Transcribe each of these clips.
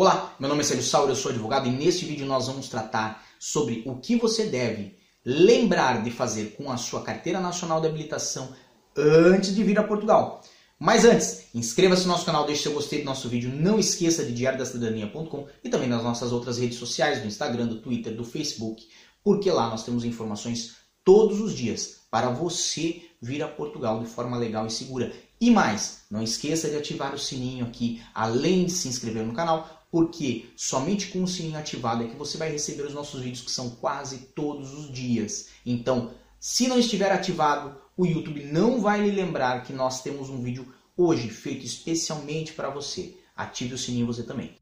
Olá, meu nome é Sérgio Sauer, eu sou advogado e neste vídeo nós vamos tratar sobre o que você deve lembrar de fazer com a sua carteira nacional de habilitação antes de vir a Portugal. Mas antes, inscreva-se no nosso canal, deixe seu gostei do nosso vídeo, não esqueça de diariodacidadania.com e também nas nossas outras redes sociais, do Instagram, do Twitter, do Facebook, porque lá nós temos informações todos os dias para você vir a Portugal de forma legal e segura. E mais, não esqueça de ativar o sininho aqui, além de se inscrever no canal, porque somente com o sininho ativado é que você vai receber os nossos vídeos que são quase todos os dias. Então, se não estiver ativado, o YouTube não vai lhe lembrar que nós temos um vídeo hoje feito especialmente para você. Ative o sininho você também.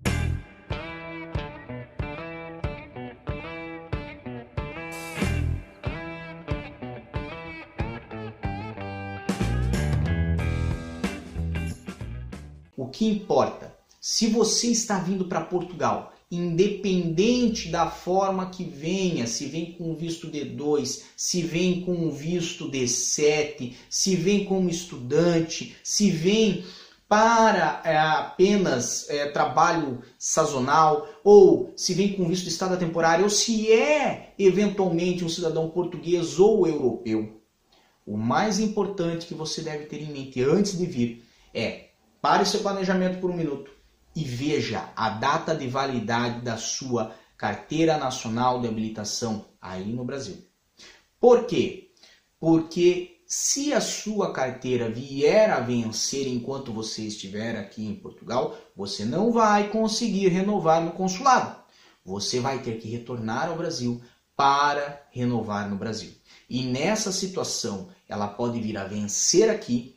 O que importa? Se você está vindo para Portugal, independente da forma que venha, se vem com visto D2, se vem com visto D7, se vem como estudante, se vem para é, apenas é, trabalho sazonal, ou se vem com visto de estada temporária, ou se é eventualmente um cidadão português ou europeu. O mais importante que você deve ter em mente antes de vir é Pare seu planejamento por um minuto e veja a data de validade da sua carteira nacional de habilitação aí no Brasil. Por quê? Porque se a sua carteira vier a vencer enquanto você estiver aqui em Portugal, você não vai conseguir renovar no consulado. Você vai ter que retornar ao Brasil para renovar no Brasil. E nessa situação, ela pode vir a vencer aqui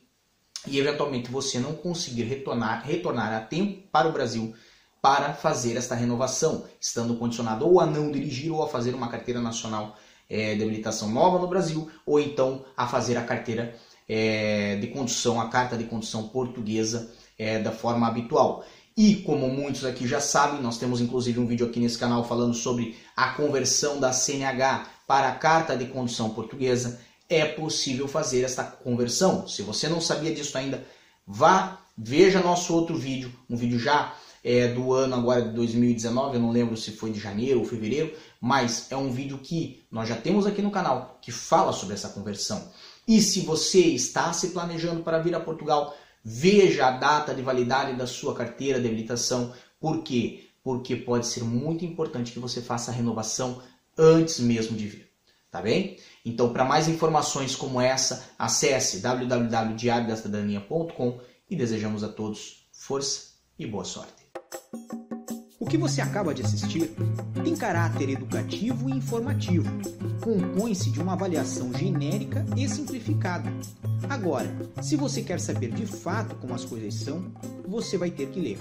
e eventualmente você não conseguir retornar, retornar a tempo para o Brasil para fazer esta renovação, estando condicionado ou a não dirigir ou a fazer uma carteira nacional é, de habilitação nova no Brasil, ou então a fazer a carteira é, de condução, a carta de condução portuguesa é, da forma habitual. E como muitos aqui já sabem, nós temos inclusive um vídeo aqui nesse canal falando sobre a conversão da CNH para a carta de condução portuguesa é possível fazer esta conversão. Se você não sabia disso ainda, vá, veja nosso outro vídeo, um vídeo já é, do ano agora de 2019, eu não lembro se foi de janeiro ou fevereiro, mas é um vídeo que nós já temos aqui no canal que fala sobre essa conversão. E se você está se planejando para vir a Portugal, veja a data de validade da sua carteira de habilitação. Por quê? Porque pode ser muito importante que você faça a renovação antes mesmo de vir tá bem? Então, para mais informações como essa, acesse www.diariodacidadania.com e desejamos a todos força e boa sorte. O que você acaba de assistir tem caráter educativo e informativo. Compõe-se de uma avaliação genérica e simplificada. Agora, se você quer saber de fato como as coisas são, você vai ter que ler.